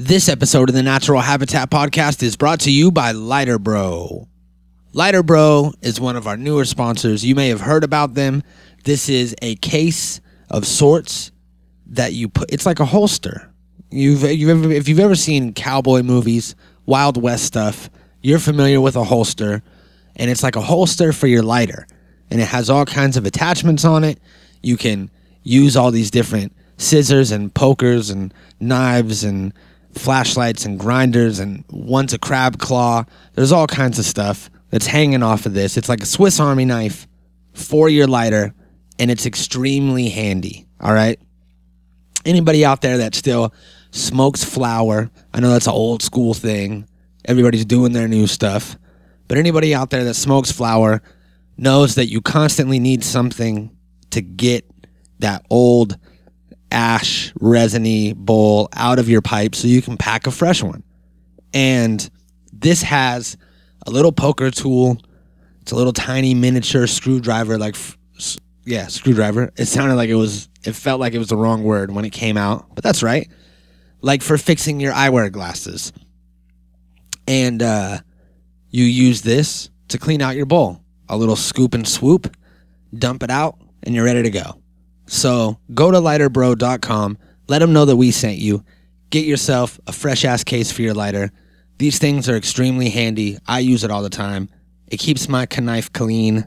This episode of the Natural Habitat Podcast is brought to you by Lighter Bro. Lighter Bro is one of our newer sponsors. You may have heard about them. This is a case of sorts that you put. It's like a holster. You've, you've ever, if you've ever seen cowboy movies, Wild West stuff, you're familiar with a holster, and it's like a holster for your lighter, and it has all kinds of attachments on it. You can use all these different scissors and pokers and knives and flashlights and grinders and one's a crab claw. There's all kinds of stuff that's hanging off of this. It's like a Swiss Army knife for your lighter, and it's extremely handy. All right. Anybody out there that still smokes flower, I know that's an old school thing. Everybody's doing their new stuff. But anybody out there that smokes flower knows that you constantly need something to get that old ash resiny bowl out of your pipe so you can pack a fresh one. And this has a little poker tool. It's a little tiny miniature screwdriver, like yeah, screwdriver. It sounded like it was. It felt like it was the wrong word when it came out, but that's right. Like for fixing your eyewear glasses. And uh, you use this to clean out your bowl. A little scoop and swoop, dump it out, and you're ready to go. So go to lighterbro.com. Let them know that we sent you. Get yourself a fresh ass case for your lighter. These things are extremely handy. I use it all the time. It keeps my knife clean.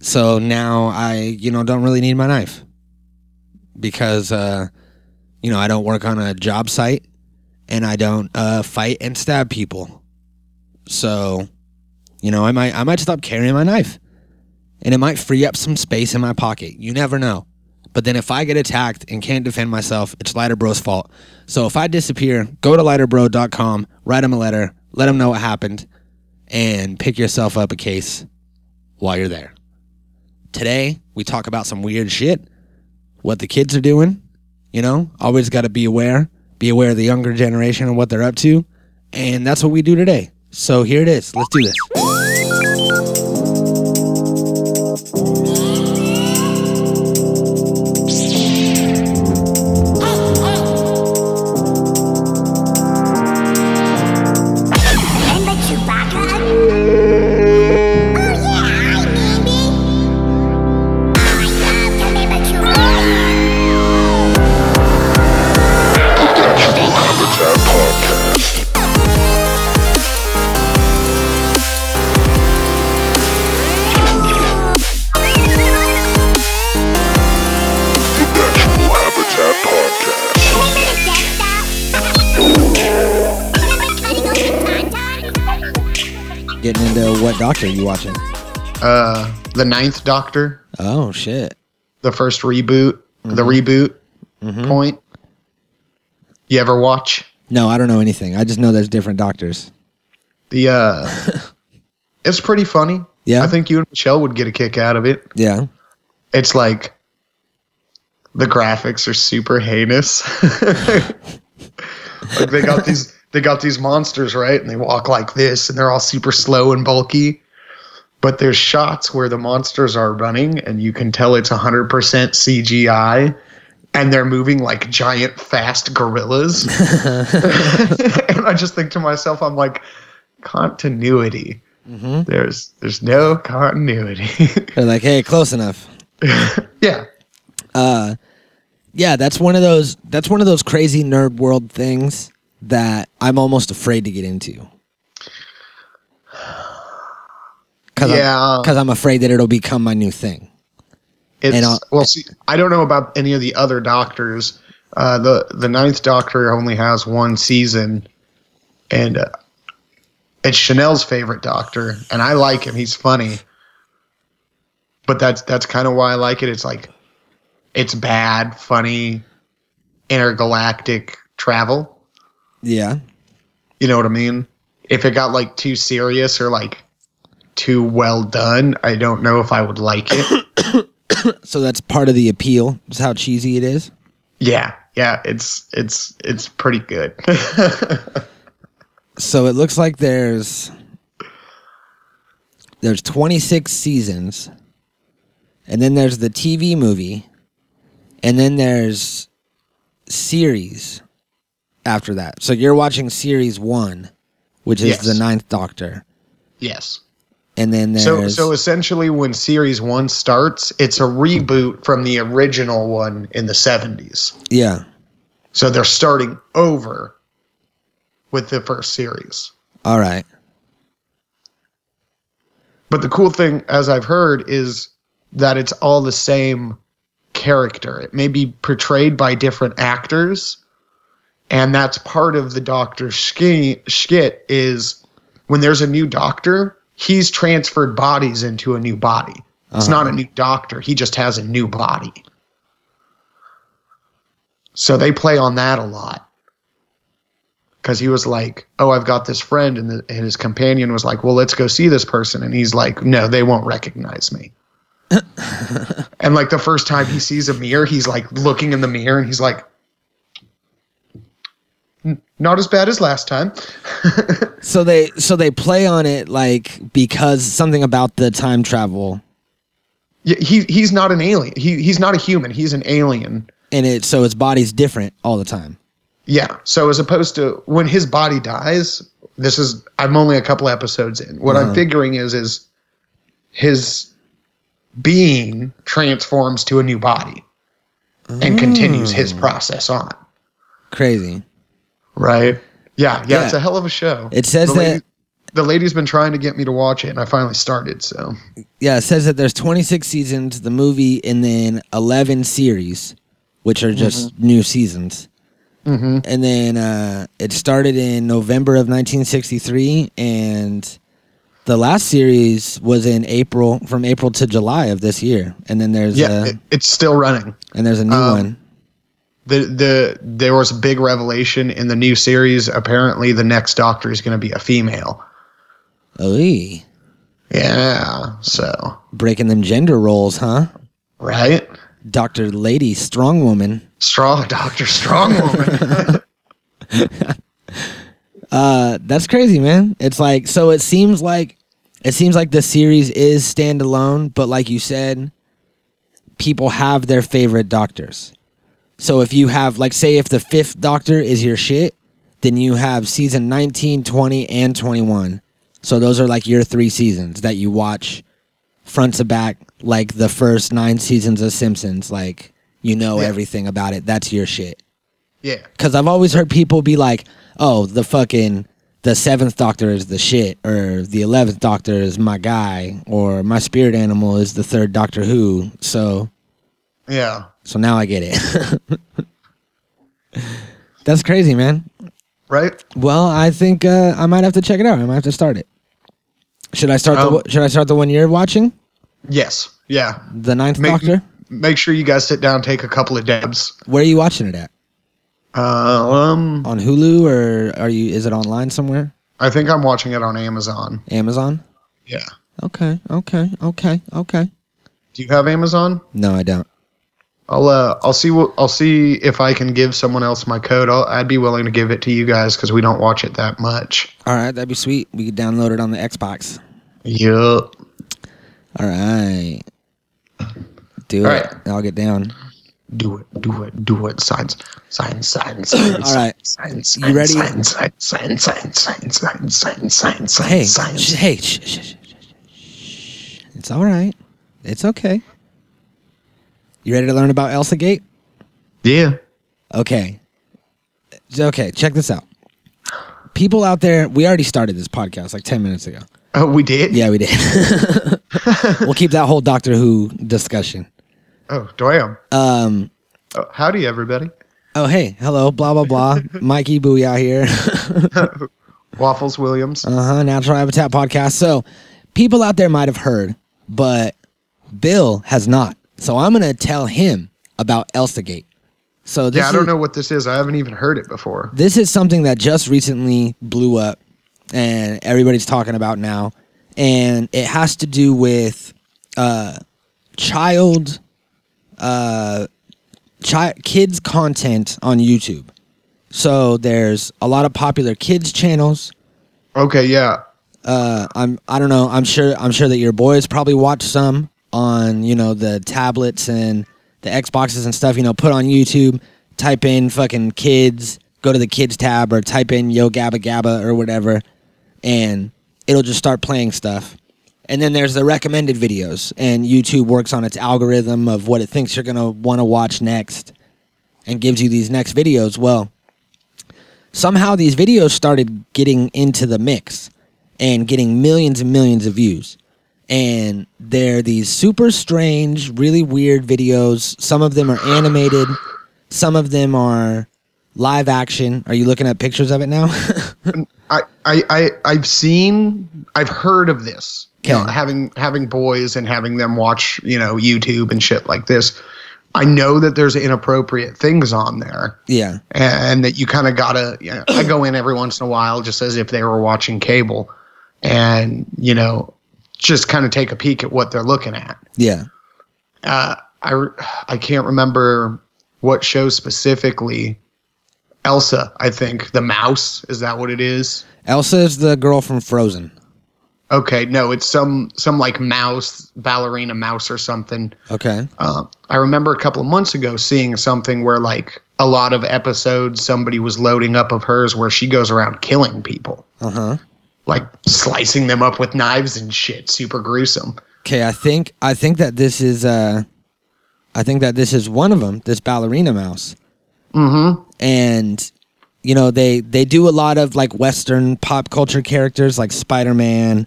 So now I, you know, don't really need my knife because, uh, you know, I don't work on a job site and I don't uh, fight and stab people. So, you know, I might I might stop carrying my knife and it might free up some space in my pocket. You never know. But then if I get attacked and can't defend myself, it's Lighter Bro's fault. So if I disappear, go to lighterbro.com, write him a letter, let him know what happened, and pick yourself up a case while you're there. Today, we talk about some weird shit, what the kids are doing. You know, always got to be aware, be aware of the younger generation and what they're up to. And that's what we do today. So here it is. Let's do this. Getting into what doctor are you watching? uh the ninth doctor Oh, shit. the first reboot the reboot point you ever watch No, I don't know anything. I just know there's different doctors. the uh it's pretty funny Yeah? i think you and michelle would get a kick out of it Yeah. it's like the graphics are super heinous like they got these they got these monsters right? And they walk like this and they're all super slow and bulky. But there's shots where the monsters are running and you can tell it's 100% cgi and they're moving like giant fast gorillas. And i just think to myself i'm like continuity. Mm-hmm. There's there's no continuity. They're like, hey, close enough. yeah. Uh, yeah, that's one of those that's one of those crazy nerd world things that I'm almost afraid to get into. Cause Yeah. I'm, Cause I'm afraid that it'll become my new thing. It's And, well, see, I don't know about any of the other doctors. Uh, the the ninth Doctor only has one season, and uh, it's Chanel's favorite Doctor, and I like him. He's funny, but that's that's kind of why I like it. It's like it's bad, funny, intergalactic travel. Yeah. You know what I mean? If it got like too serious or like too well done, I don't know if I would like it. So that's part of the appeal. Is how cheesy it is. Yeah, yeah, it's it's it's pretty good. So it looks like there's there's 26 seasons, and then there's the TV movie, and then there's series after that. So you're watching series one, which is Yes. the Ninth Doctor, Yes. and then there's So so essentially when series 1 starts, it's a reboot from the original one in the 70s. yeah. So they're starting over with the first series. All right. But the cool thing, as I've heard, is that it's all the same character. It may be portrayed by different actors, and that's part of the Doctor ski- skit. Is when there's a new Doctor, he's transferred bodies into a new body. It's not a uh-huh. new Doctor; he just has a new body. So they play on that a lot. Because he was like, "Oh, I've got this friend," and, the, and his companion was like, "Well, let's go see this person," and he's like, "No, they won't recognize me." and like the first time he sees a mirror, he's like looking in the mirror, and he's like, "N- "Not as bad as last time." So they so they play on it like because something about the time travel, Yeah, he he's not an alien. He he's not a human. He's an alien. and it so his body's different all the time. Yeah. So as opposed to when his body dies, this is I'm only a couple episodes in. What I'm uh-huh. figuring is is his being transforms to a new body and continues his mm. process on. Crazy. Right? Yeah, yeah, it's a hell of a show. It says the that- lady, the lady's been trying to get me to watch it and I finally started, so Yeah, it says that there's 26 seasons, the movie, and then 11 series, which are just new seasons. Mhm. And then uh, it started in November of 1963, and the last series was in April, from April to July of this year. And then there's yeah, a, it, it's still running. and there's a new um, one. The the there was a big revelation in the new series. Apparently, the next Doctor is going to be a female. Oy. Yeah, so breaking them gender roles, huh? right, Doctor Lady, strong woman. strong Doctor Strong Woman. Uh, that's crazy, man. It's like so. It seems like it seems like the series is standalone, but like you said, people have their favorite doctors. So if you have, like, say, if the fifth Doctor is your shit, then you have season 19, 20, and 21. So those are like your three seasons that you watch front to back, like the first nine seasons of Simpsons. Like you know Yeah. everything about it. That's your shit. yeah, Because I've always heard people be like, "Oh, the fucking the seventh Doctor is the shit," or "The eleventh Doctor is my guy," or "My spirit animal is the third Doctor Who." So, yeah. so now I get it. That's crazy, man. Right. Well, I think uh, I might have to check it out. I might have to start it. Should I start Um, the Should I start the one you're watching, Yes. Yeah. the ninth Make, Doctor? make sure you guys sit down, take a couple of dabs. Where are you watching it at? Uh, um, On Hulu or are you? Is it online somewhere? I think I'm watching it on Amazon. Amazon? Yeah. Okay, okay, okay, okay. Do you have Amazon? No, I don't. I'll uh, I'll see what I'll see if I can give someone else my code. I'll, I'd be willing to give it to you guys because we don't watch it that much. All right, that'd be sweet. We could download it on the Xbox. Yup. All right. Do All it. right. I'll get down. Do it. Do it. Do it. Science. Science. Science. Science. All right. Science. You ready? Science. Science. Science. Science. Science. Science. Science. Science. Hey, hey, shh, shh, shh, shh, shh. It's all right. It's okay. You ready to learn about Elsa Gate? Yeah. Okay. Okay, check this out. People out there, we already started this podcast like 10 minutes ago. Oh, we did. Yeah, we did. we'll keep that whole Doctor Who discussion. Oh, damn. Um, Oh, howdy, everybody. oh, hey, hello, blah, blah, blah. Mikey Booyah here. Waffles Williams. Uh huh. Natural Habitat Podcast. So, people out there might have heard, but Bill has not. So I'm gonna tell him about Elsa Gate. So this yeah, I don't is, know what this is. I haven't even heard it before. This is something that just recently blew up, and everybody's talking about now, and it has to do with uh, child, uh, chi- kids content on YouTube. So there's a lot of popular kids channels Okay, yeah. uh, I'm I don't know. I'm sure I'm sure that your boys probably watch some on you know the tablets and the Xboxes and stuff. You know, put on YouTube, type in fucking kids go to the kids tab or type in Yo Gabba Gabba or whatever, and it'll just start playing stuff. And then there's the recommended videos, and YouTube works on its algorithm of what it thinks you're gonna want to watch next, and gives you these next videos. Well, somehow these videos started getting into the mix and getting millions and millions of views. And they're these super strange, really weird videos. Some of them are animated, some of them are live action. Are you looking at pictures of it now? I, I, I, I've seen, I've heard of this. You know, having having boys and having them watch, you know, YouTube and shit like this. I know that there's inappropriate things on there, yeah. and that you kind of gotta. You know, I go in every once in a while, just as if they were watching cable, and you know, just kind of take a peek at what they're looking at. Yeah. uh, I I can't remember what show specifically. Elsa, I think the mouse is that what it is? Elsa is the girl from Frozen. Okay, no, it's some some like mouse ballerina mouse or something. Okay. Uh, I remember a couple of months ago seeing something where like a lot of episodes somebody was loading up of hers where she goes around killing people, Uh huh. Like slicing them up with knives and shit, super gruesome. Okay, I think I think that this is uh I think that this is one of them, this ballerina mouse. Mm-hmm. And you know, they they do a lot of like western pop culture characters like Spider-Man,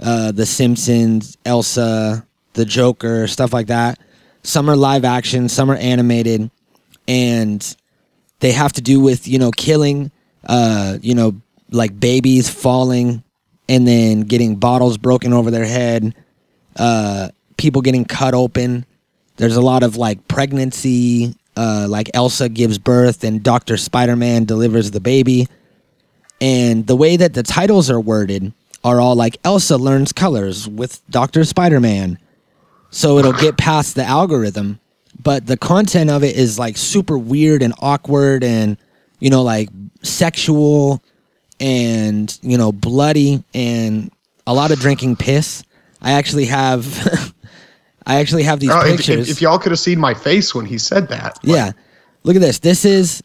uh The Simpsons, Elsa, the Joker, stuff like that. Some are live action, some are animated and they have to do with, you know, killing uh, you know, like babies falling and then getting bottles broken over their head uh, people getting cut open. There's a lot of like pregnancy, uh, like Elsa gives birth and Doctor Spider Man delivers the baby. And the way that the titles are worded are all like Elsa learns colors with Doctor Spider Man. So it'll get past the algorithm. But the content of it is like super weird and awkward and, you know, like sexual and, you know, bloody and a lot of drinking piss. I actually have I actually have these Oh, if, pictures. if, if y'all could have seen my face when he said that, like, yeah. Look at this. This is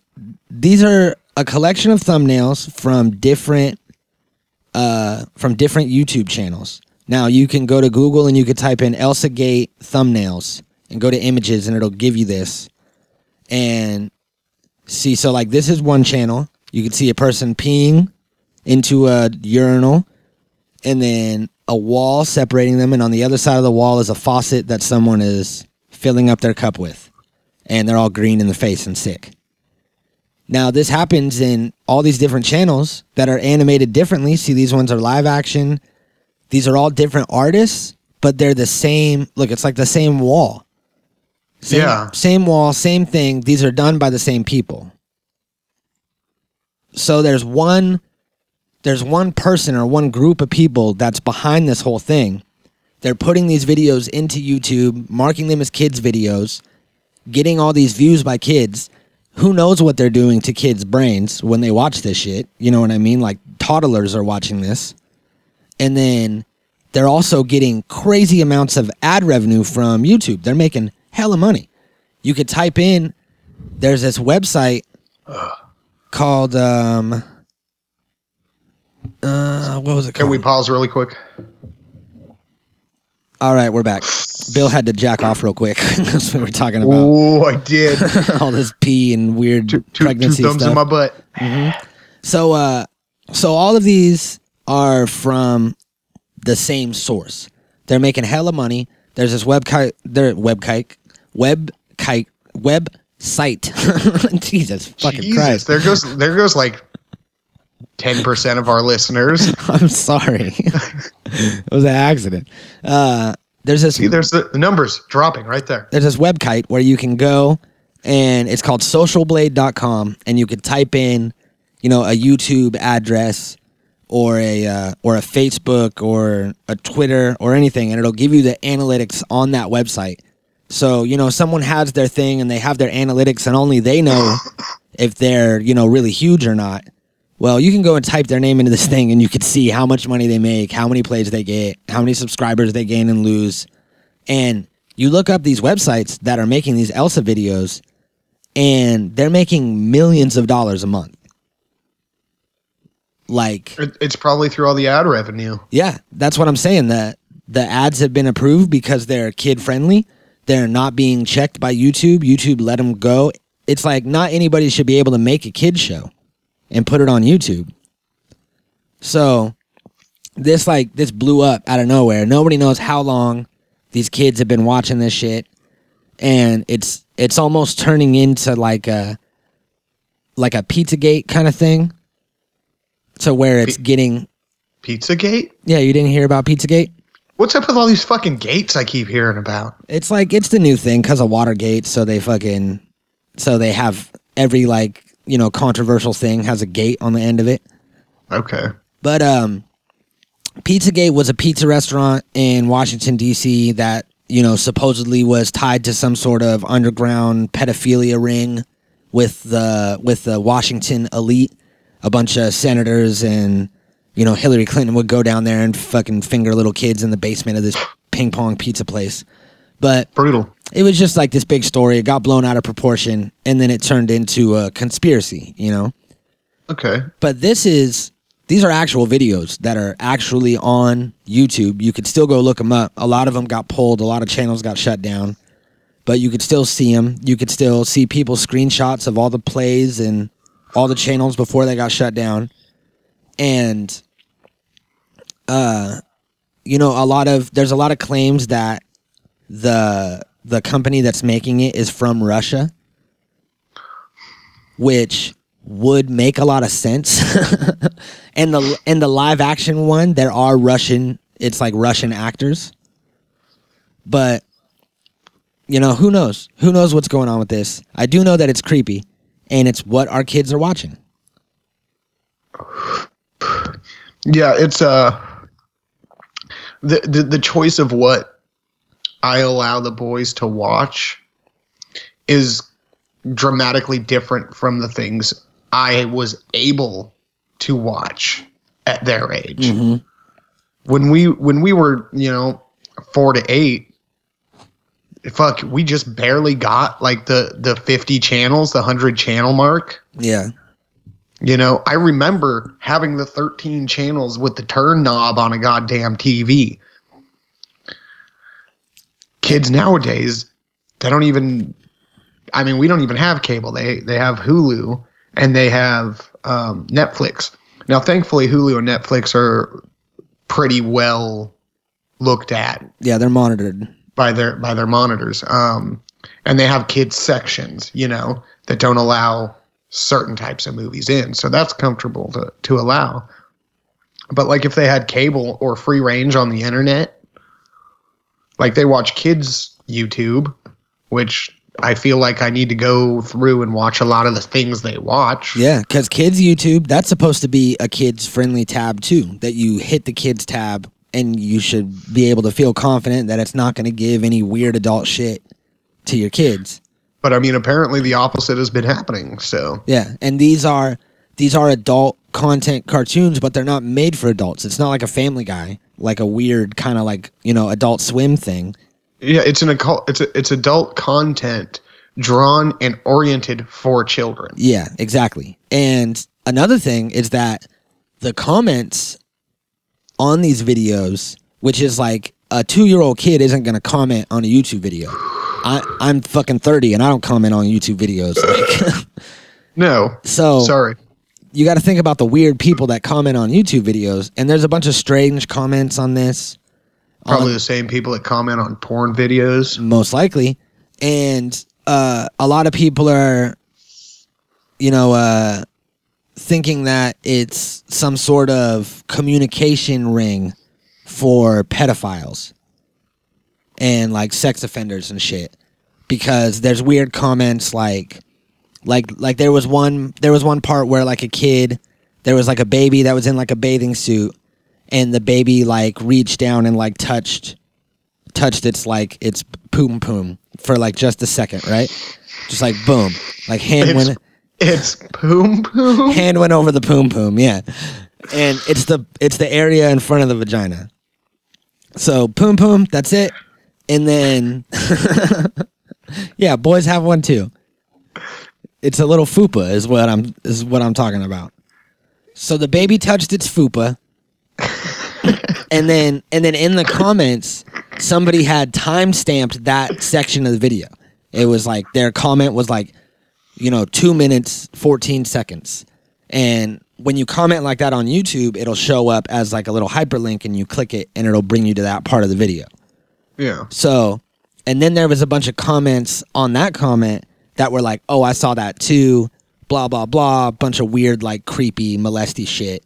these are a collection of thumbnails from different uh from different YouTube channels. Now you can go to Google and you could type in Elsa Gate thumbnails and go to images and it'll give you this. And see so like this is one channel. You can see a person peeing into a urinal and then a wall separating them and on the other side of the wall is a faucet that someone is filling up their cup with and they're all green in the face and sick. Now, this happens in all these different channels that are animated differently. See, these ones are live action. These are all different artists, but they're the same. Look, it's like the same wall. Same, Yeah. Same wall, same thing. These are done by the same people. So there's one there's one person or one group of people that's behind this whole thing. They're putting these videos into YouTube, marking them as kids videos, getting all these views by kids. Who knows what they're doing to kids' brains when they watch this shit? You know what I mean? Like toddlers are watching this. And then they're also getting crazy amounts of ad revenue from YouTube. They're making hella money. You could type in there's this website called um uh what was it Can we pause really quick? All right, we're back. Bill had to jack off real quick. That's what we were talking about. Oh, I did. All this pee and weird two, two, two pregnancy thumbs stuff. in my butt. So uh so all of these are from the same source. They're making hella money. There's this webkite their webkite webkite website. Jesus fucking Jesus, Christ. there goes there goes like ten percent of our listeners. I'm sorry. it was an accident. Uh there's this See, there's the, numbers dropping right there. there's this webkite where you can go and it's called socialblade.com and you could type in you know a youtube address or a uh, or a facebook or a twitter or anything and it'll give you the analytics on that website so you know someone has their thing and they have their analytics and only they know if they're you know really huge or not well you can go and type their name into this thing and you could see how much money they make how many plays they get how many subscribers they gain and lose and you look up these websites that are making these Elsa videos, and they're making millions of dollars a month. like it's probably through all the ad revenue. yeah, that's what I'm saying. That the ads have been approved because they're kid friendly. They're not being checked by YouTube. YouTube let them go. It's like not anybody should be able to make a kid show and put it on YouTube. So this like this blew up out of nowhere. Nobody knows how long these kids have been watching this shit, and it's it's almost turning into like a like a Pizzagate kind of thing. to where it's Pi- getting Pizzagate? yeah, you didn't hear about Pizzagate? What's up with all these fucking gates I keep hearing about? It's like it's the new thing because of Watergate. So they fucking so they have every like you know controversial thing has a gate on the end of it. Okay. But um, Pizzagate was a pizza restaurant in Washington D.C. that you know supposedly was tied to some sort of underground pedophilia ring with the with the Washington elite. A bunch of senators and you know Hillary Clinton would go down there and fucking finger little kids in the basement of this ping pong pizza place. But Brutal. It was just like this big story. It got blown out of proportion, and then it turned into a conspiracy. You know Okay. but this is these are actual videos that are actually on YouTube. You could still go look them up. A lot of them got pulled, a lot of channels got shut down, but you could still see them. You could still see people's screenshots of all the plays and all the channels before they got shut down. And uh you know, a lot of there's a lot of claims that the the company that's making it is from Russia, which would make a lot of sense. and the and the live action one, there are Russian. It's like Russian actors, but you know who knows? Who knows what's going on with this? I do know that it's creepy, and it's what our kids are watching. Yeah, it's uh the, the the choice of what I allow the boys to watch is dramatically different from the things I was able to watch at their age. Mm-hmm. When we when we were, you know, 4 to 8 fuck, we just barely got like the the 50 channels, the 100 channel mark. Yeah, You know, I remember having the 13 channels with the turn knob on a goddamn TV. Kids nowadays, they don't even I mean, we don't even have cable. They they have Hulu and they have um, Netflix. Now, thankfully, Hulu and Netflix are pretty well looked at yeah, they're monitored. by their by their monitors. Um, and they have kids sections, you know, that don't allow certain types of movies in. So that's comfortable to to allow. But like if they had cable or free range on the internet, like they watch kids YouTube, which I feel like I need to go through and watch a lot of the things they watch. Yeah, because kids YouTube, that's supposed to be a kids friendly tab too. That you hit the kids tab and you should be able to feel confident that it's not going to give any weird adult shit to your kids. But I mean apparently the opposite has been happening. So Yeah, and these are these are adult content cartoons, but they're not made for adults. It's not like a Family Guy, like a weird kind of like you know Adult Swim thing. Yeah, it's an occult, it's a, it's adult content drawn and oriented for children. Yeah, exactly. And another thing is that the comments on these videos, which is like a two year old kid isn't going to comment on a YouTube video. I, I'm fucking 30 and I don't comment on YouTube videos. Like, No, so sorry. You got to think about the weird people that comment on YouTube videos. And there's a bunch of strange comments on this. Probably on- the same people that comment on porn videos. most likely and uh, a lot of people are you know uh, thinking that it's some sort of communication ring for pedophiles and like sex offenders and shit because there's weird comments like like like there was one there was one part where like a kid there was like a baby that was in like a bathing suit and the baby like reached down and like touched touched its like its poom poom for like just a second, right? Just like boom, like hand It's, went it's poom poom. hand went over the poom poom, yeah. And it's the it's the area in front of the vagina. So poom poom, that's it. And then yeah, boys have one too. It's a little fupa is what I'm is what I'm talking about. So the baby touched its fupa. and then and then in the comments, somebody had time stamped that section of the video. It was like their comment was like, you know, two minutes, 14 seconds. And when you comment like that on YouTube, it'll show up as like a little hyperlink and you click it and it'll bring you to that part of the video. Yeah. So, and then there was a bunch of comments on that comment that were like, "Oh, I saw that too." Blah blah blah, bunch of weird like creepy molesty shit.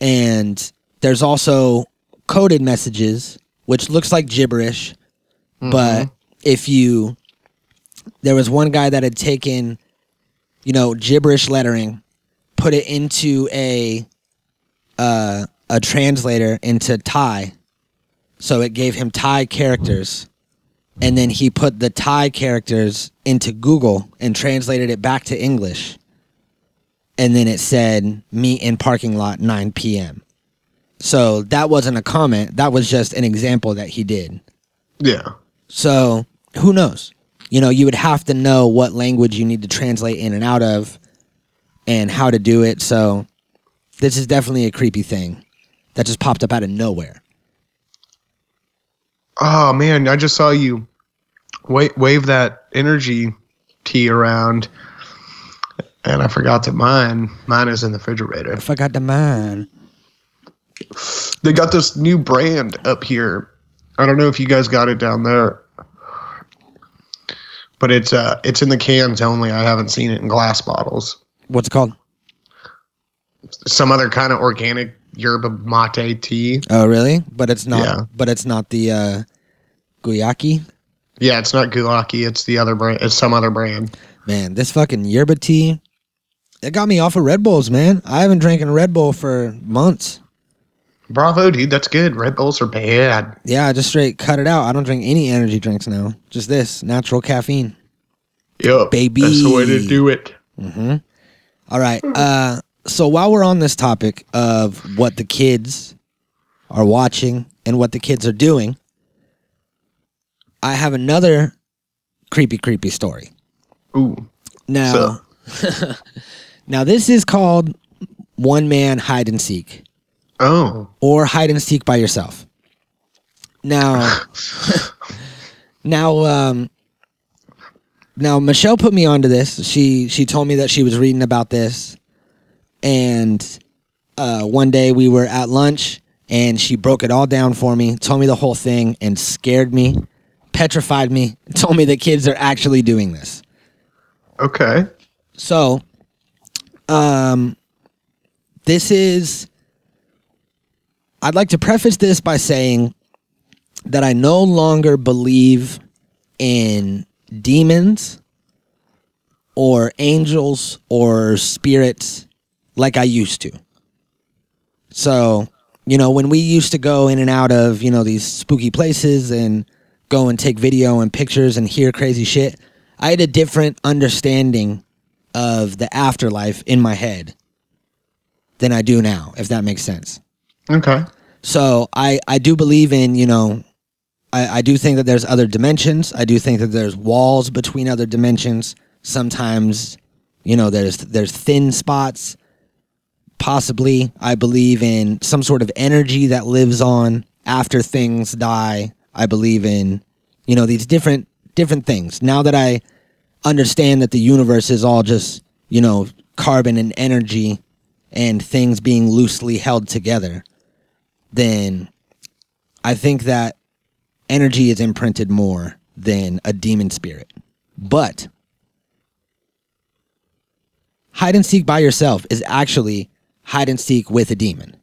And there's also coded messages which looks like gibberish, but if you there was one guy that had taken you know, gibberish lettering, put it into a uh a translator into Thai so it gave him Thai characters. And then he put the Thai characters into Google and translated it back to English. And then it said, meet in parking lot 9 p.m. So that wasn't a comment. That was just an example that he did. Yeah. So who knows? You know, you would have to know what language you need to translate in and out of and how to do it. So this is definitely a creepy thing that just popped up out of nowhere. Oh man, I just saw you wave wave that energy tea around, and I forgot that mine mine is in the refrigerator. I forgot the mine. They got this new brand up here. I don't know if you guys got it down there, but it's uh it's in the cans only. I haven't seen it in glass bottles. What's it called? Some other kind of organic yerba mate tea. Oh, really? But it's not. Yeah. But it's not the uh, Guayaki. Yeah, it's not Gulaki. It's the other brand. It's some other brand. Man, this fucking yerba tea. It got me off of Red Bulls, man. I haven't drank a Red Bull for months. Bravo, dude. That's good. Red Bulls are bad. Yeah, I just straight cut it out. I don't drink any energy drinks now. Just this natural caffeine. Yep, Baby. That's the way to do it. Mm-hmm. All right. Uh, so while we're on this topic of what the kids are watching and what the kids are doing, I have another creepy, creepy story. Ooh. Now, now this is called one man hide and seek Oh. or hide and seek by yourself. Now, now, um, now Michelle put me onto this. She she told me that she was reading about this, and uh, one day we were at lunch, and she broke it all down for me, told me the whole thing, and scared me, petrified me, told me that kids are actually doing this. Okay. So, um, this is. I'd like to preface this by saying that I no longer believe in demons or angels or spirits like I used to. So, you know, when we used to go in and out of, you know, these spooky places and go and take video and pictures and hear crazy shit, I had a different understanding of the afterlife in my head than I do now, if that makes sense. Okay. So I, I do believe in, you know, I, I do think that there's other dimensions. I do think that there's walls between other dimensions. Sometimes, you know, there's there's thin spots. Possibly, I believe in some sort of energy that lives on after things die. I believe in, you know, these different different things. Now that I understand that the universe is all just, you know, carbon and energy and things being loosely held together, then I think that energy is imprinted more than a demon spirit. But hide and seek by yourself is actually hide and seek with a demon.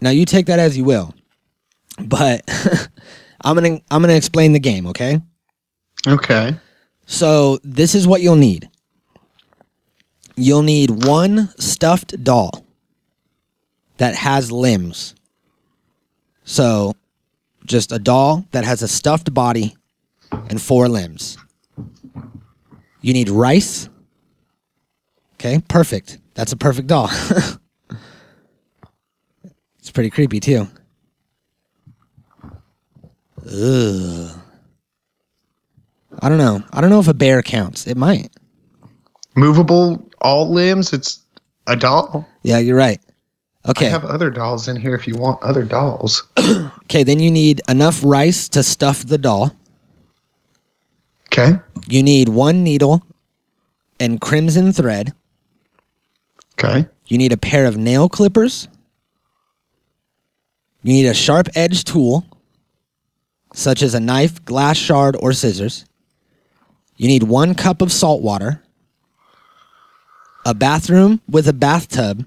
Now you take that as you will. But I'm to I'm to explain the game, okay? Okay. So this is what you'll need. You'll need one stuffed doll that has limbs. So just a doll that has a stuffed body and four limbs. You need rice. Okay, perfect. That's a perfect doll. it's pretty creepy too. Ugh. I don't know. I don't know if a bear counts. It might. movable all limbs. It's a doll. Yeah, you're right. Okay. I have other dolls in here if you want other dolls. Okay, then you need enough rice to stuff the doll. Okay. You need one needle and crimson thread. Okay. You need a pair of nail clippers. You need a sharp edged tool, such as a knife, glass shard, or scissors. You need one cup of salt water, a bathroom with a bathtub,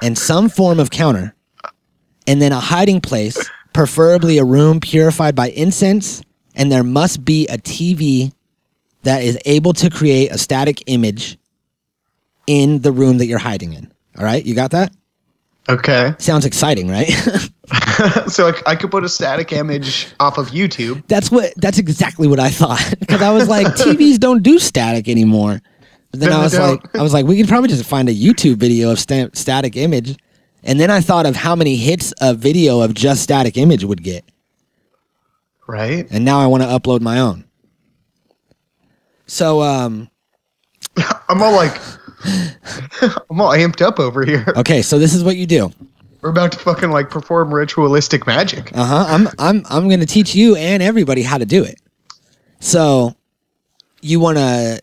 and some form of counter, and then a hiding place, preferably a room purified by incense, and there must be a TV that is able to create a static image in the room that you're hiding in. All right, you got that? Okay. Sounds exciting, right? so I, I could put a static image off of YouTube. that's what. That's exactly what I thought because I was like, TVs don't do static anymore. But then No, I was like, I was like, we could probably just find a YouTube video of sta- static image, and then I thought of how many hits a video of just static image would get, Right. and now I want to upload my own. So, um, I'm all like, I'm all amped up over here. okay, so this is what you do. We're about to fucking like perform ritualistic magic. Uh huh. I'm I'm I'm gonna teach you and everybody how to do it. So you want to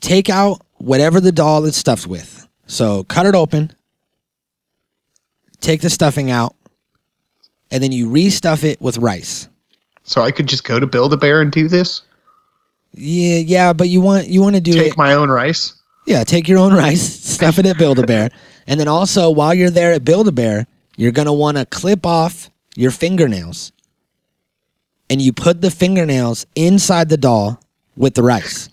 take out whatever the doll is stuffed with. So cut it open, take the stuffing out, and then you restuff it with rice. So I could just go to Build a Bear and do this. Yeah, yeah, but you want you want to do Take it. my own rice. Yeah, take your own rice, stuff it at Build a Bear, and then also while you're there at Build a Bear, you're gonna want to clip off your fingernails, and you put the fingernails inside the doll with the rice.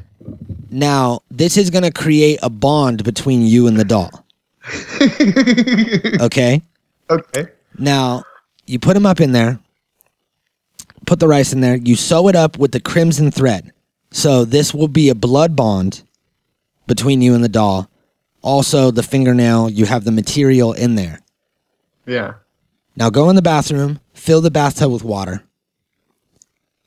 now, this is gonna create a bond between you and the doll. okay. Okay. Now, you put them up in there, put the rice in there, you sew it up with the crimson thread. So this will be a blood bond between you and the doll. Also, the fingernail, you have the material in there. Yeah. Now go in the bathroom, fill the bathtub with water,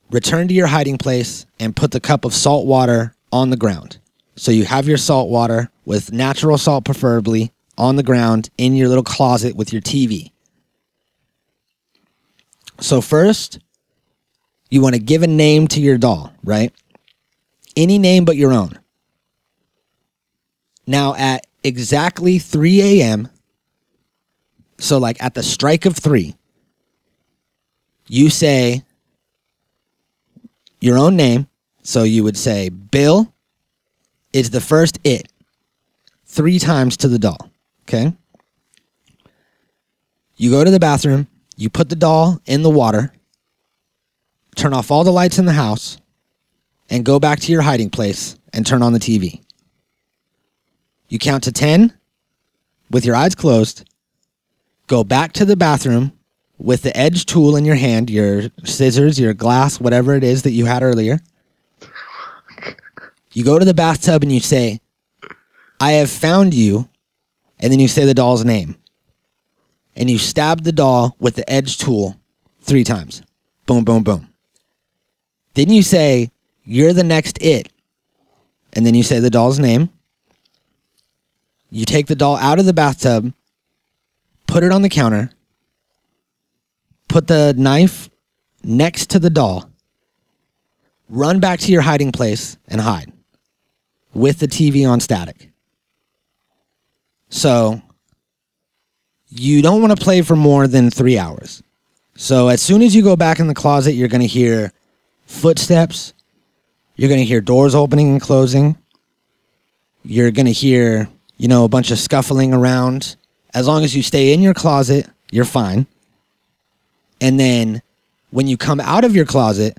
return to your hiding place, and put the cup of salt water on the ground. So you have your salt water with natural salt, preferably, on the ground in your little closet with your TV. So, first, you want to give a name to your doll, right? Any name but your own. Now, at exactly 3 a.m., so, like at the strike of three, you say your own name. So, you would say, Bill is the first it three times to the doll. Okay. You go to the bathroom, you put the doll in the water, turn off all the lights in the house, and go back to your hiding place and turn on the TV. You count to 10 with your eyes closed go back to the bathroom with the edge tool in your hand, your scissors, your glass, whatever it is that you had earlier. You go to the bathtub and you say, I have found you. And then you say the doll's name. And you stab the doll with the edge tool three times. Boom, boom, boom. Then you say, You're the next it. And then you say the doll's name. You take the doll out of the bathtub put it on the counter, put the knife next to the doll, run back to your hiding place and hide with the TV on static. So you don't want to play for more than three hours. So as soon as you go back in the closet, you're going to hear footsteps. You're going to hear doors opening and closing. You're going to hear, you know, a bunch of scuffling around as long as you stay in your closet, you're fine. And then when you come out of your closet,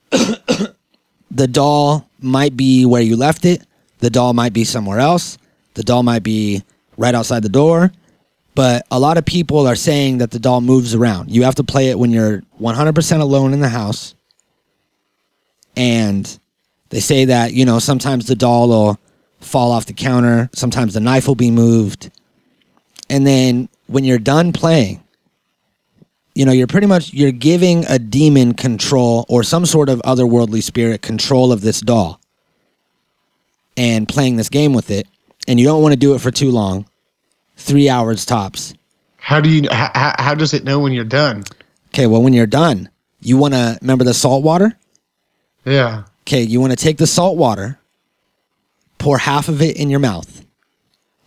the doll might be where you left it. The doll might be somewhere else. The doll might be right outside the door. But a lot of people are saying that the doll moves around. You have to play it when you're 100% alone in the house. And they say that, you know, sometimes the doll will fall off the counter, sometimes the knife will be moved and then when you're done playing you know you're pretty much you're giving a demon control or some sort of otherworldly spirit control of this doll and playing this game with it, and you don't want to do it for too long, three hours tops. How do you? How, how does it know when you're done? Okay, well, when you're done, you want to remember the salt water. Yeah. Okay, you want to take the salt water, pour half of it in your mouth.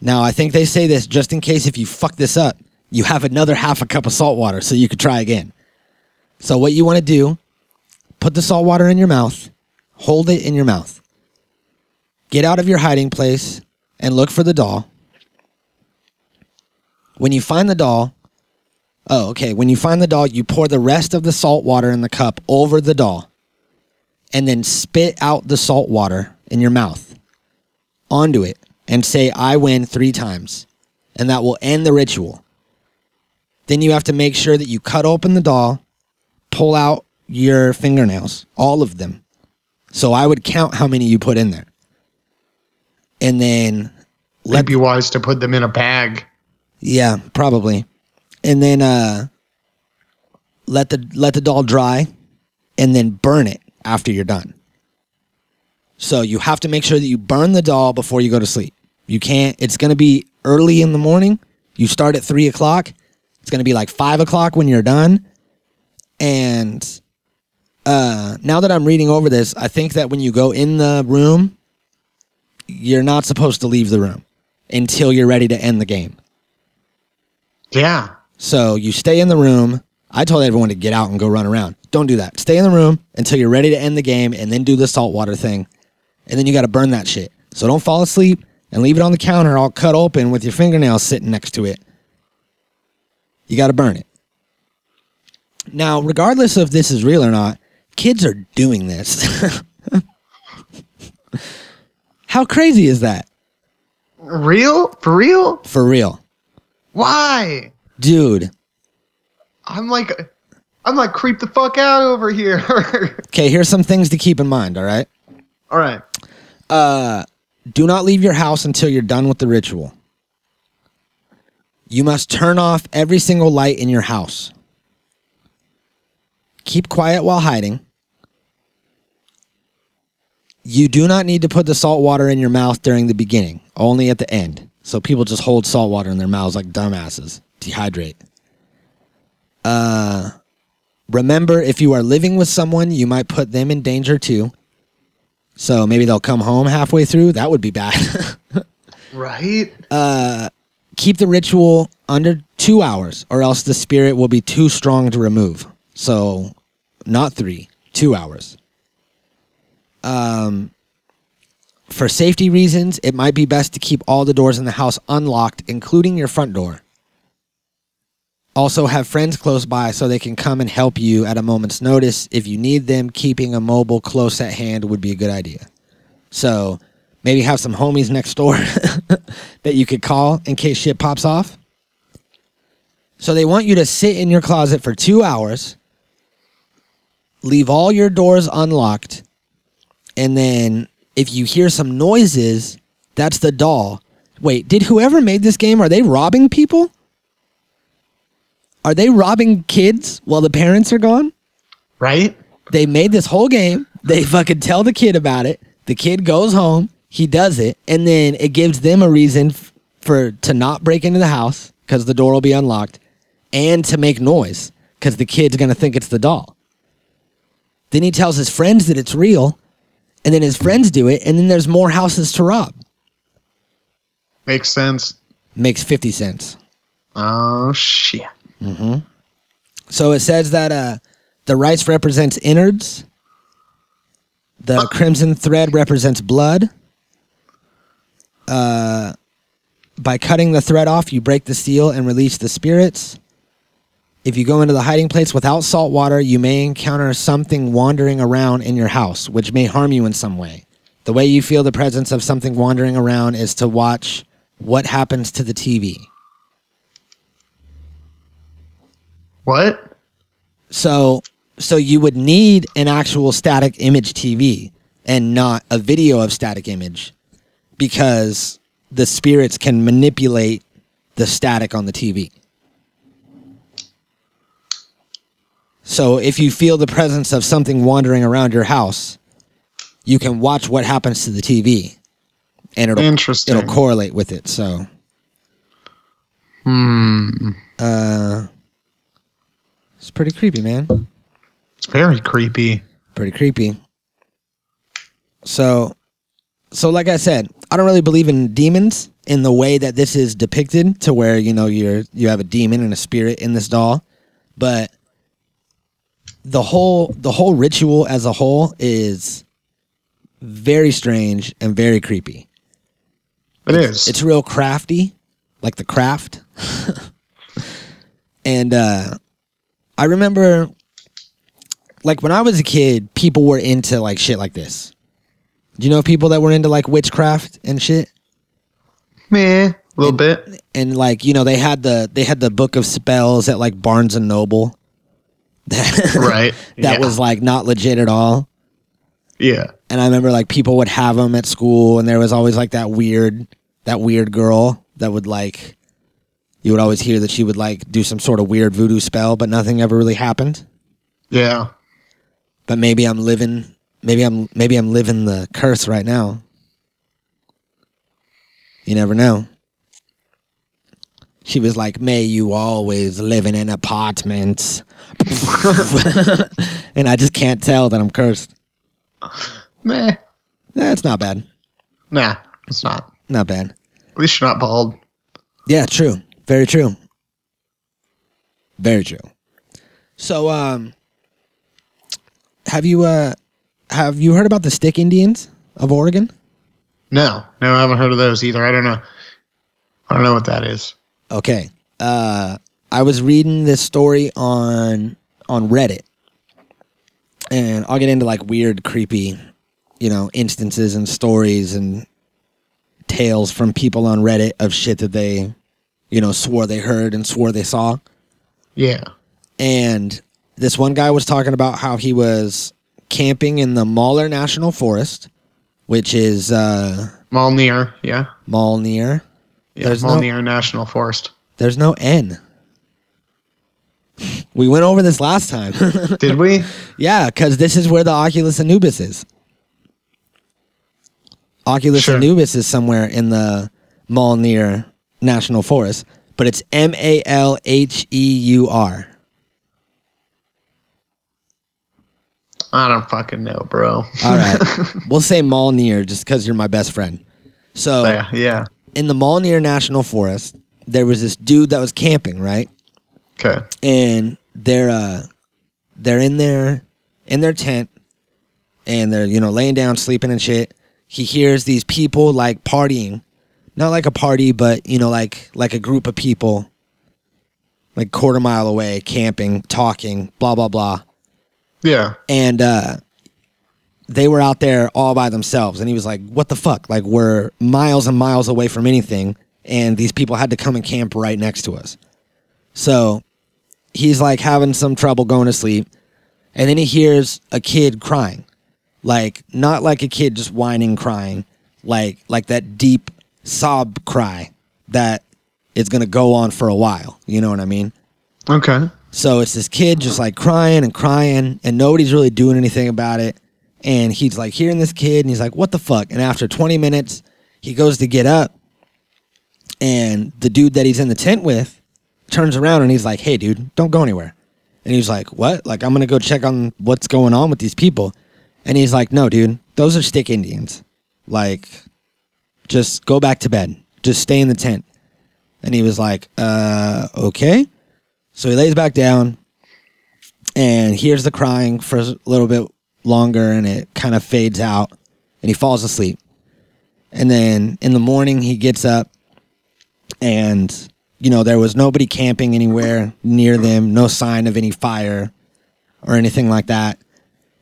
Now, I think they say this just in case if you fuck this up, you have another half a cup of salt water so you could try again. So, what you want to do, put the salt water in your mouth, hold it in your mouth, get out of your hiding place, and look for the doll. When you find the doll, oh, okay, when you find the doll, you pour the rest of the salt water in the cup over the doll and then spit out the salt water in your mouth onto it and say, I win three times. And that will end the ritual. Then you have to make sure that you cut open the doll, pull out your fingernails, all of them. So I would count how many you put in there. And then It'd be wise to put them in a bag. yeah, probably. And then uh let the let the doll dry and then burn it after you're done. So you have to make sure that you burn the doll before you go to sleep. You can't it's gonna be early in the morning. You start at three o'clock. It's gonna be like five o'clock when you're done. And uh now that I'm reading over this, I think that when you go in the room, you're not supposed to leave the room until you're ready to end the game. Yeah. So you stay in the room. I told everyone to get out and go run around. Don't do that. Stay in the room until you're ready to end the game and then do the saltwater thing. And then you got to burn that shit. So don't fall asleep and leave it on the counter all cut open with your fingernails sitting next to it. You got to burn it. Now, regardless of this is real or not, kids are doing this. How crazy is that? Real? For real? For real. Why? Dude. I'm like, I'm like creep the fuck out over here. Okay, here's some things to keep in mind, all right? All right. Do not leave your house until you're done with the ritual. You must turn off every single light in your house. Keep quiet while hiding. You do not need to put the salt water in your mouth during the beginning, only at the end. So people just hold salt water in their mouths like dumbasses. Dehydrate. Uh, remember, if you are living with someone, you might put them in danger too. So maybe they'll come home halfway through. That would be bad. Right? Uh, Keep the ritual under two hours, or else the spirit will be too strong to remove. So, not three, two hours. Um, for safety reasons, it might be best to keep all the doors in the house unlocked, including your front door. Also, have friends close by so they can come and help you at a moment's notice. If you need them, keeping a mobile close at hand would be a good idea. So, maybe have some homies next door that you could call in case shit pops off. So, they want you to sit in your closet for two hours, leave all your doors unlocked, and then if you hear some noises, that's the doll. Wait, did whoever made this game, are they robbing people? Are they robbing kids while the parents are gone? Right? They made this whole game. They fucking tell the kid about it. The kid goes home, he does it, and then it gives them a reason f- for to not break into the house because the door will be unlocked, and to make noise because the kid's gonna think it's the doll. Then he tells his friends that it's real, and then his friends do it, and then there's more houses to rob. Makes sense. Makes fifty cents. Oh shit. So it says that uh, the rice represents innards. The crimson thread represents blood. Uh, by cutting the thread off, you break the seal and release the spirits. If you go into the hiding place without salt water, you may encounter something wandering around in your house, which may harm you in some way. The way you feel the presence of something wandering around is to watch what happens to the TV. What? So so you would need an actual static image TV and not a video of static image because the spirits can manipulate the static on the TV. So if you feel the presence of something wandering around your house, you can watch what happens to the TV and it'll it'll correlate with it. So, Hmm. uh, it's pretty creepy, man. It's very creepy. Pretty creepy. So, so like I said, I don't really believe in demons in the way that this is depicted, to where you know you're you have a demon and a spirit in this doll, but the whole the whole ritual as a whole is very strange and very creepy. It is. It's real crafty, like the craft. and uh I remember like when I was a kid, people were into like shit like this. Do you know people that were into like witchcraft and shit? meh, a little bit. And like, you know, they had the they had the book of spells at like Barnes and Noble. That, Right. that Yeah. was like not legit at all. Yeah. and I remember like people would have them at school, and there was always like that weird, that weird girl that would like, you would always hear that she would like do some sort of weird voodoo spell, but nothing ever really happened. Yeah. But maybe I'm living, maybe I'm maybe I'm living the curse right now. You never know. She was like, "May you always living in apartments," and I just can't tell that I'm cursed. Meh. That's not bad. Nah, it's not. Not bad. At least you're not bald. Yeah, true. Very true. Very true. So, um, have you uh, have you heard about the Stick Indians of Oregon? No, no, I haven't heard of those either. I don't know. I don't know what that is. Okay. Uh, I was reading this story on on Reddit, and I'll get into like weird, creepy, you know, instances and stories and tales from people on Reddit of shit that they, you know, swore they heard and swore they saw. Yeah. and this one guy was talking about how he was camping in the Mahler National Forest, which is uh, Malnear. Yeah. Malnear. Yeah. There's no- Malnear National Forest. There's no N. We went over this last time. Did we? yeah, because this is where the Oculus Anubis is. Oculus Sure. Anubis is somewhere in the Malnear National Forest, but it's M A L H E U R. I don't fucking know, bro. All right. we'll say Malnear just because you're my best friend. So yeah. Yeah. in the Malnear National Forest, there was this dude that was camping, right? Okay. And they're uh they're in their in their tent and they're, you know, laying down, sleeping and shit. He hears these people like partying. Not like a party, but you know, like like a group of people like quarter mile away, camping, talking, blah blah blah. Yeah. and uh they were out there all by themselves. And he was like what the fuck? Like we're miles and miles away from anything and these people had to come and camp right next to us. So he's like having some trouble going to sleep and then he hears a kid crying. Like not like a kid just whining crying. Like like that deep sob cry that is going to go on for a while you know what i mean Okay. so it's this kid just like crying and crying, and nobody's really doing anything about it. And he's like hearing this kid, and he's like, "What the fuck?" And after 20 minutes, he goes to get up, and the dude that he's in the tent with turns around and he's like, "Hey, dude, don't go anywhere." And he's like, "What? Like I'm gonna go check on what's going on with these people." And he's like, "No, dude, those are stick Indians. Like, just go back to bed. Just stay in the tent." And he was like, "Uh, okay." So he lays back down and hears the crying for a little bit longer and it kind of fades out and he falls asleep. And then in the morning he gets up and you know there was nobody camping anywhere near them, no sign of any fire or anything like that.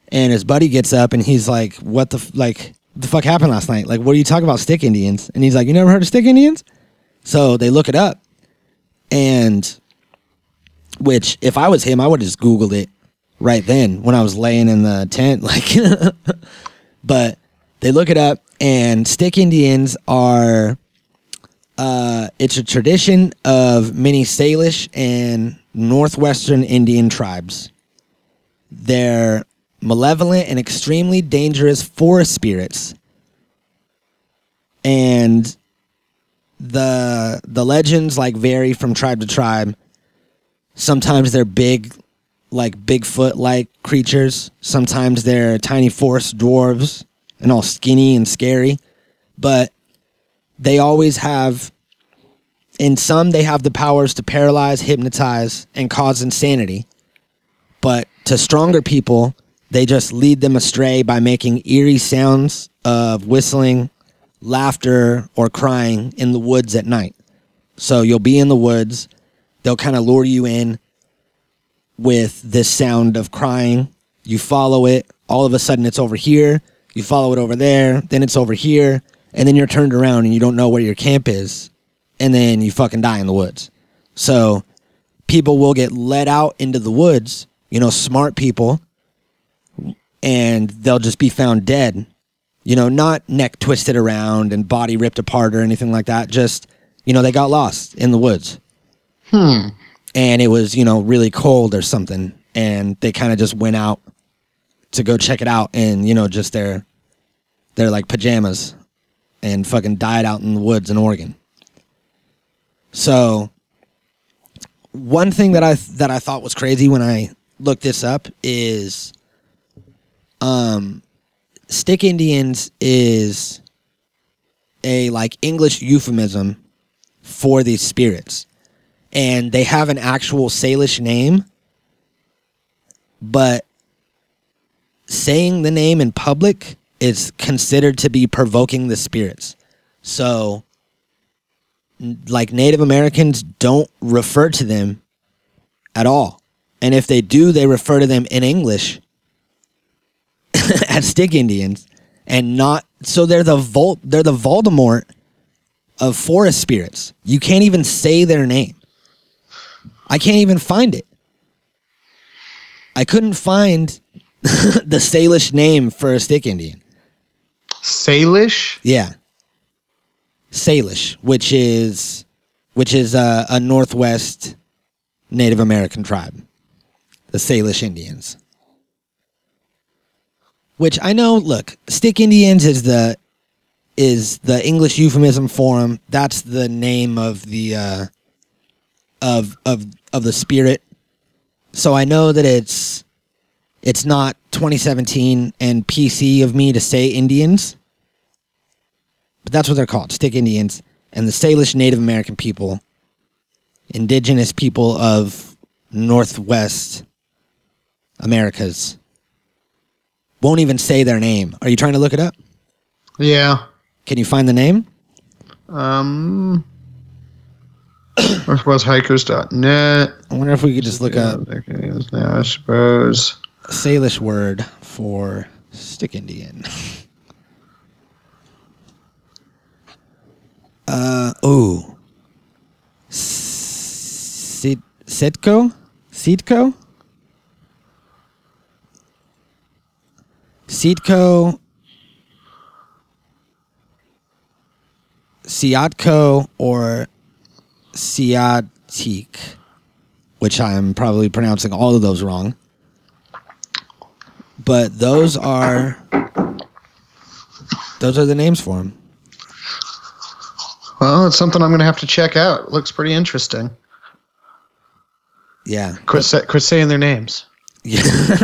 And his buddy gets up and he's like, "What the f- like the fuck happened last night? Like what are you talking about stick Indians?" And he's like, "You never heard of stick Indians?" So they look it up and which if I was him, I would have just Googled it right then when I was laying in the tent. Like, but they look it up, and stick Indians are. Uh, it's a tradition of many Salish and northwestern Indian tribes. They're malevolent and extremely dangerous forest spirits. and the the legends like vary from tribe to tribe. Sometimes they're big, like Bigfoot like creatures. Sometimes they're tiny forest dwarves and all skinny and scary. But they always have in some they have the powers to paralyze, hypnotize, and cause insanity. But to stronger people, they just lead them astray by making eerie sounds of whistling, laughter, or crying in the woods at night. So you'll be in the woods, they'll kind of lure you in with this sound of crying. You follow it, all of a sudden it's over here, you follow it over there, then it's over here, and then you're turned around and you don't know where your camp is, and then you fucking die in the woods. So people will get let out into the woods, you know, smart people, and they'll just be found dead. You know, not neck twisted around and body ripped apart or anything like that. Just, you know, they got lost in the woods. Hmm. And it was, you know, really cold or something. And they kind of just went out to go check it out in, you know, just their their like pajamas and fucking died out in the woods in Oregon. So one thing that I that I thought was crazy when I looked this up is um stick Indians is a like English euphemism for these spirits. And they have an actual Salish name, but saying the name in public is considered to be provoking the spirits. So like Native Americans don't refer to them at all. And if they do, they refer to them in English as stick Indians and not so they're the Vol they're the Voldemort of forest spirits. You can't even say their name. I can't even find it. I couldn't find the Salish name for a stick Indian. Salish? Yeah. Salish, which is which is a, a northwest Native American tribe. The Salish Indians. Which I know, look, stick Indians is the is the English euphemism for them. That's the name of the uh of of of the spirit. So I know that it's it's not 2017 and PC of me to say Indians, but that's what they're called stick Indians. And the Salish Native American people, indigenous people of Northwest Americas, won't even say their name. Are you trying to look it up? Yeah. Can you find the name? Um, northwesthikers.net. I wonder if we could just look up Now, I suppose. Salish word for stick Indian. Uh oh. Sid Sidco? Seedco? Siatco or Siatique, which I'm probably pronouncing all of those wrong. But those are those are the names for them. Well, it's something I'm going to have to check out. It looks pretty interesting. Yeah, sa- quit saying their names. Yeah.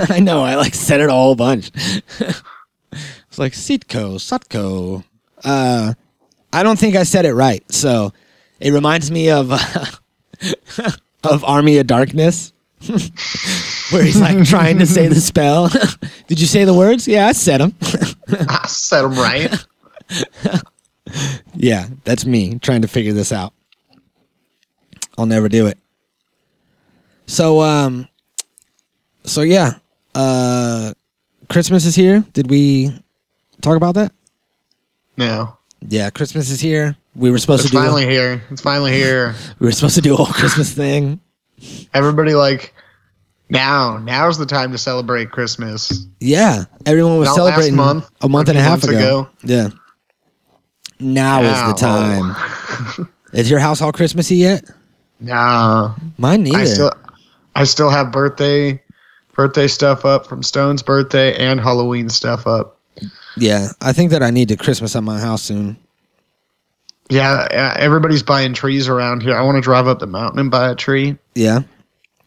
I know. I like said it a whole bunch. it's like Sitko, Sutko. Uh, I don't think I said it right. So it reminds me of of Army of Darkness, where he's like trying to say the spell. Did you say the words? Yeah, I said them. I said them right. Yeah, that's me trying to figure this out. I'll never do it. So um so yeah, uh Christmas is here. Did we talk about that? No. Yeah, Christmas is here. We were supposed It's to do finally here. It's finally here. we were supposed to do a whole Christmas thing. Everybody like now. Now's the time to celebrate Christmas. Yeah, everyone was Not celebrating month, a month and a half ago. ago. Yeah. Now is the Now. time. is your house all Christmassy yet? Nah. Mine neither. I still I still have birthday birthday stuff up from Stone's birthday and Halloween stuff up. Yeah, I think that I need to Christmas at my house soon. Yeah, everybody's buying trees around here. I want to drive up the mountain and buy a tree. Yeah.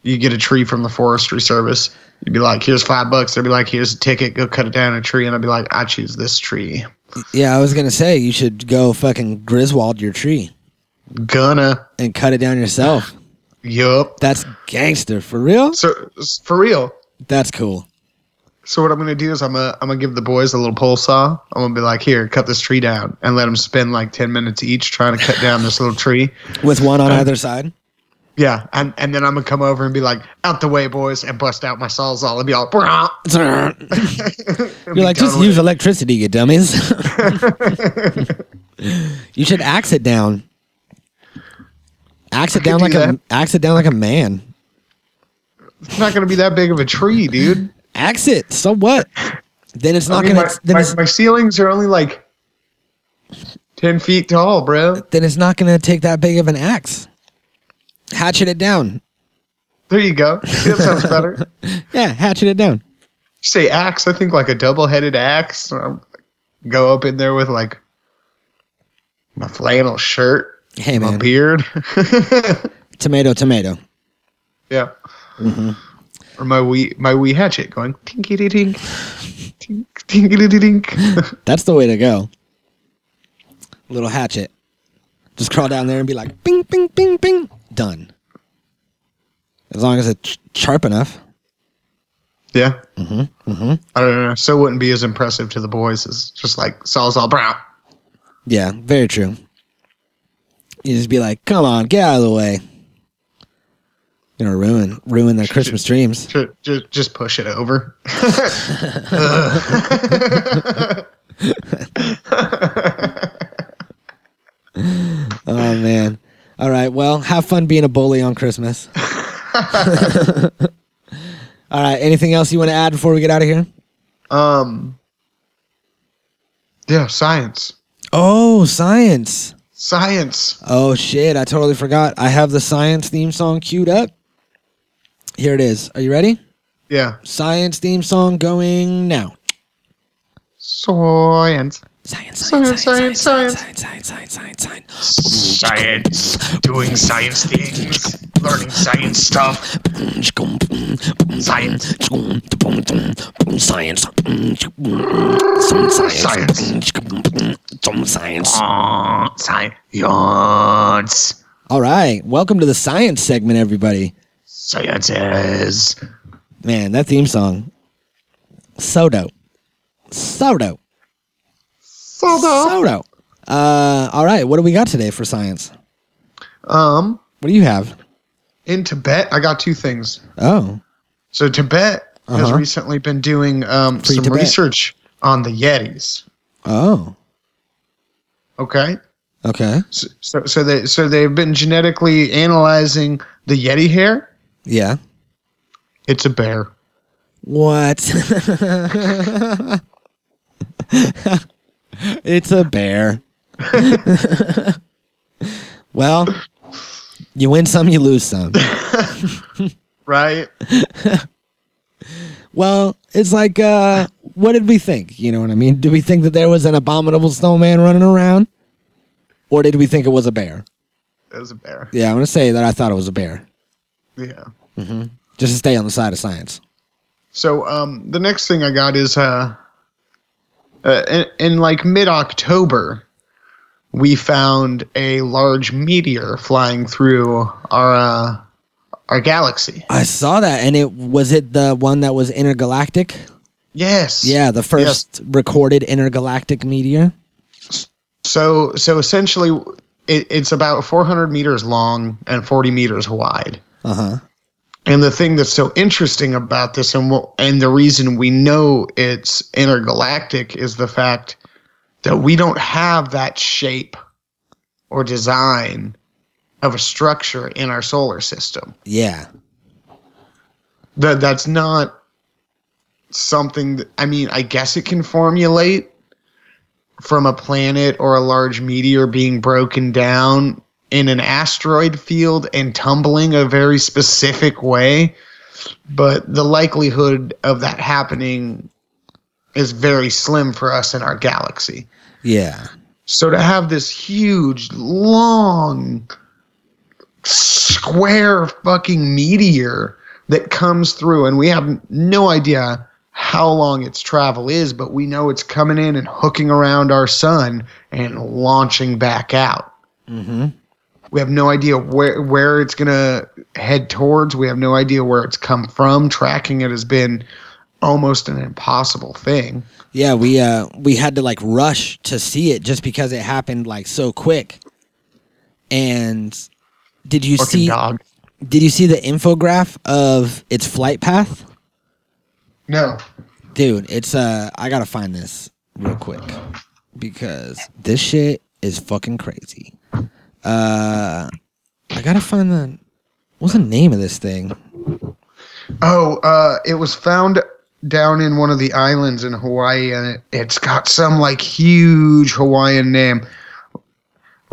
You get a tree from the forestry service. You'd be like, "Here's five bucks." They'd be like, "Here's a ticket. Go cut it down a tree." And I'd be like, "I choose this tree." Yeah, I was gonna say you should go fucking Griswold your tree Gonna. and cut it down yourself. Yup. That's gangster for real. So for real. That's cool. So what I'm gonna do is I'm gonna I'm gonna give the boys a little pole saw. I'm gonna be like, "Here, cut this tree down," and let them spend like ten minutes each trying to cut down this little tree. With one on either side. Yeah, and and then I'm gonna come over and be like, "Out the way, boys!" and bust out my sawzall and be all. You're like, just use electricity, you dummies. you should axe it down. Axe it down do like a axe it down like a man. It's not gonna be that big of a tree, dude. Axe it. So what? Then it's I not mean, gonna. my, then, my, it's, my ceilings are only like ten feet tall, bro. then it's not gonna take that big of an axe. Hatchet it down. There you go. That sounds better. Yeah, hatchet it down. You say axe, I think like a double-headed axe. Um, Go up in there with like my flannel shirt, Hey my man, beard. tomato, tomato. yeah. Mm-hmm. Or my wee my wee hatchet going tinkity tink, tink tinkity tink. That's the way to go. Little hatchet. Just crawl down there and be like, bing, bing, bing, bing. Done. As long as it's sharp enough. yeah. Mm-hmm. Mm-hmm. I don't know. So it wouldn't be as impressive to the boys as just like Sawzall Brown. Yeah, very true. You just be like, come on, get out of the way. You know, ruin ruin their Christmas dreams. Just, just, just push it over. Oh man. All right. Well, have fun being a bully on Christmas. All right. Anything else you want to add before we get out of here? Um. Yeah, science. Oh, science. Science. Oh shit, I totally forgot. I have the science theme song queued up. Here it is. Are you ready? Yeah. Science theme song going now. Science. Science, Science, science, science. science, science, science, science, science. Science. Doing science things. Learning science stuff. Science. Science. Science. Some science. Uh, science. All right. Welcome to the science segment, everybody. Sciences. Man, that theme song. So dope. So dope. So dope. So dope. Uh, all right. What do we got today for science? Um, What do you have? in Tibet, I got two things. Oh, So Tibet has Uh-huh. recently been doing um, Free some Tibet. research on the Yetis. oh, Okay. okay. So, so, so they so they've been genetically analyzing the Yeti hair. Yeah. It's a bear. What? it's a bear. well, you win some, you lose some. Right. Well, it's like, uh, what did we think? You know what I mean? Did we think that there was an abominable snowman running around? Or did we think it was a bear? It was a bear. Yeah, I'm going to say that I thought it was a bear. Yeah. Mm-hmm. Just to stay on the side of science. So um, the next thing I got is uh, uh in, in like mid October, we found a large meteor flying through our uh, our galaxy. I saw that, and it was it the one that was intergalactic? Yes. Yeah, the first recorded intergalactic meteor. So so essentially, it, it's about 400 meters long and 40 meters wide. Uh huh. And the thing that's so interesting about this, and and the reason we know it's intergalactic, is the fact that we don't have that shape or design of a structure in our solar system. Yeah. That that's not something. That, I mean, I guess it can formulate from a planet or a large meteor being broken down in an asteroid field and tumbling a very specific way, but the likelihood of that happening is very slim for us in our galaxy. Yeah. So to have this huge, long, square fucking meteor that comes through, and we have no idea how long its travel is, but we know it's coming in and hooking around our sun and launching back out. Mm-hmm. We have no idea where where it's gonna head towards. We have no idea where it's come from. Tracking it has been almost an impossible thing. Yeah, we uh we had to like rush to see it just because it happened like so quick. And did you Fucking see dog. did you see the infograph of its flight path? No. Dude, it's uh I gotta find this real quick because this shit is fucking crazy. Uh I gotta find the what's the name of this thing? Oh, uh, it was found down in one of the islands in Hawaii, and it, it's got some like huge Hawaiian name.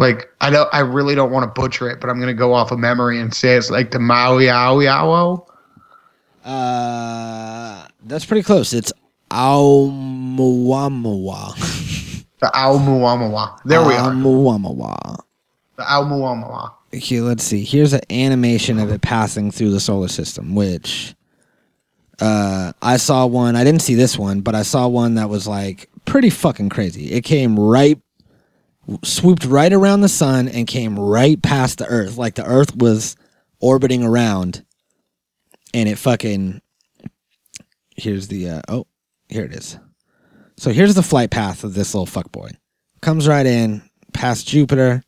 Like I don't, I really don't want to butcher it, but I'm gonna go off of memory and say it's like the Maui Aoiao. Uh that's pretty close. It's 'Oumuamua. The 'Oumuamua. There we are. 'Oumuamua. The 'Oumuamua. Okay, let's see. Here's an animation of it passing through the solar system, which uh, I saw one. I didn't see this one, but I saw one that was like pretty fucking crazy. It came right, swooped right around the sun and came right past the Earth. Like the Earth was orbiting around, and it fucking. Here's the uh, oh, here it is. So here's the flight path of this little fuckboy. Comes right in past Jupiter.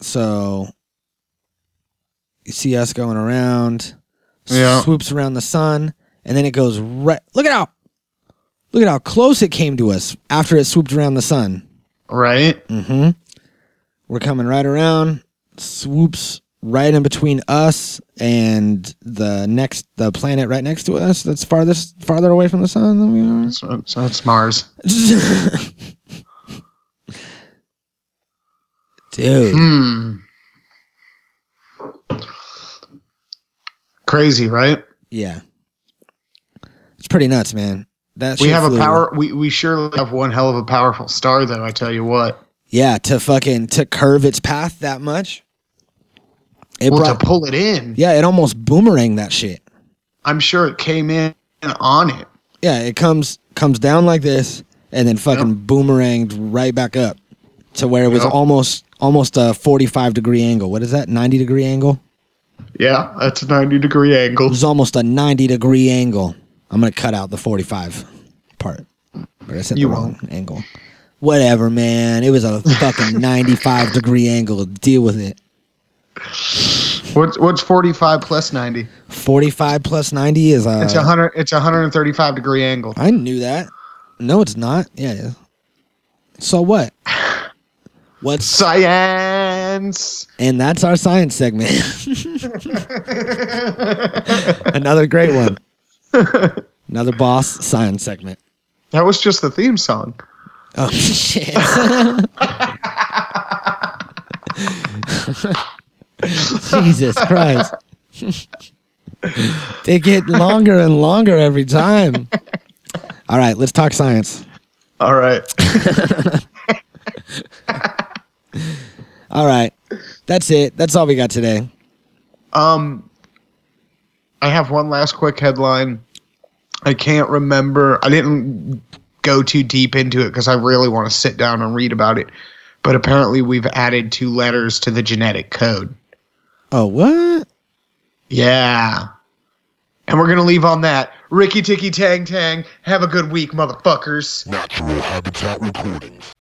So you see us going around, Yeah. swoops around the sun, and then it goes right. Look at how, look at how close it came to us after it swooped around the sun. Right. Mm-hmm. We're coming right around, swoops right in between us and the next, the planet right next to us. That's farthest, farther away from the sun than we are. So, so it's Mars. Dude, Hmm. Crazy, right? yeah, it's pretty nuts, man. That We have a power. We we surely have one hell of a powerful star, though. I tell you what. Yeah, to fucking to curve its path that much. It well, brought, to pull it in, yeah, it almost boomerang that shit. I'm sure it came in on it. Yeah, it comes comes down like this and then fucking boomeranged right back up to where it was Yep. almost almost a 45 degree angle. What is that? 90 degree angle? Yeah, that's a 90 degree angle. It was almost a 90 degree angle. I'm going to cut out the 45 part. But I said You the wrong angle. Whatever, man. It was a fucking 95 degree angle. Deal with it. What's what's 45 plus 90? 45 plus 90 is a. It's a hundred. It's a 135 degree angle. I knew that. No, it's not. Yeah. is. So what? What's Science. and that's our science segment. Another great one. Another boss science segment. That was just the theme song. Oh shit. Jesus Christ. they get longer and longer every time. All right, let's talk science. All right. All right. That's it. That's all we got today. Um, I have one last quick headline. I can't remember. I didn't go too deep into it because I really want to sit down and read about it. But apparently, we've added two letters to the genetic code. Oh, what? Yeah. And we're going to leave on that. Ricky Ticky Tang Tang. Have a good week, motherfuckers. Natural Habitat Recordings.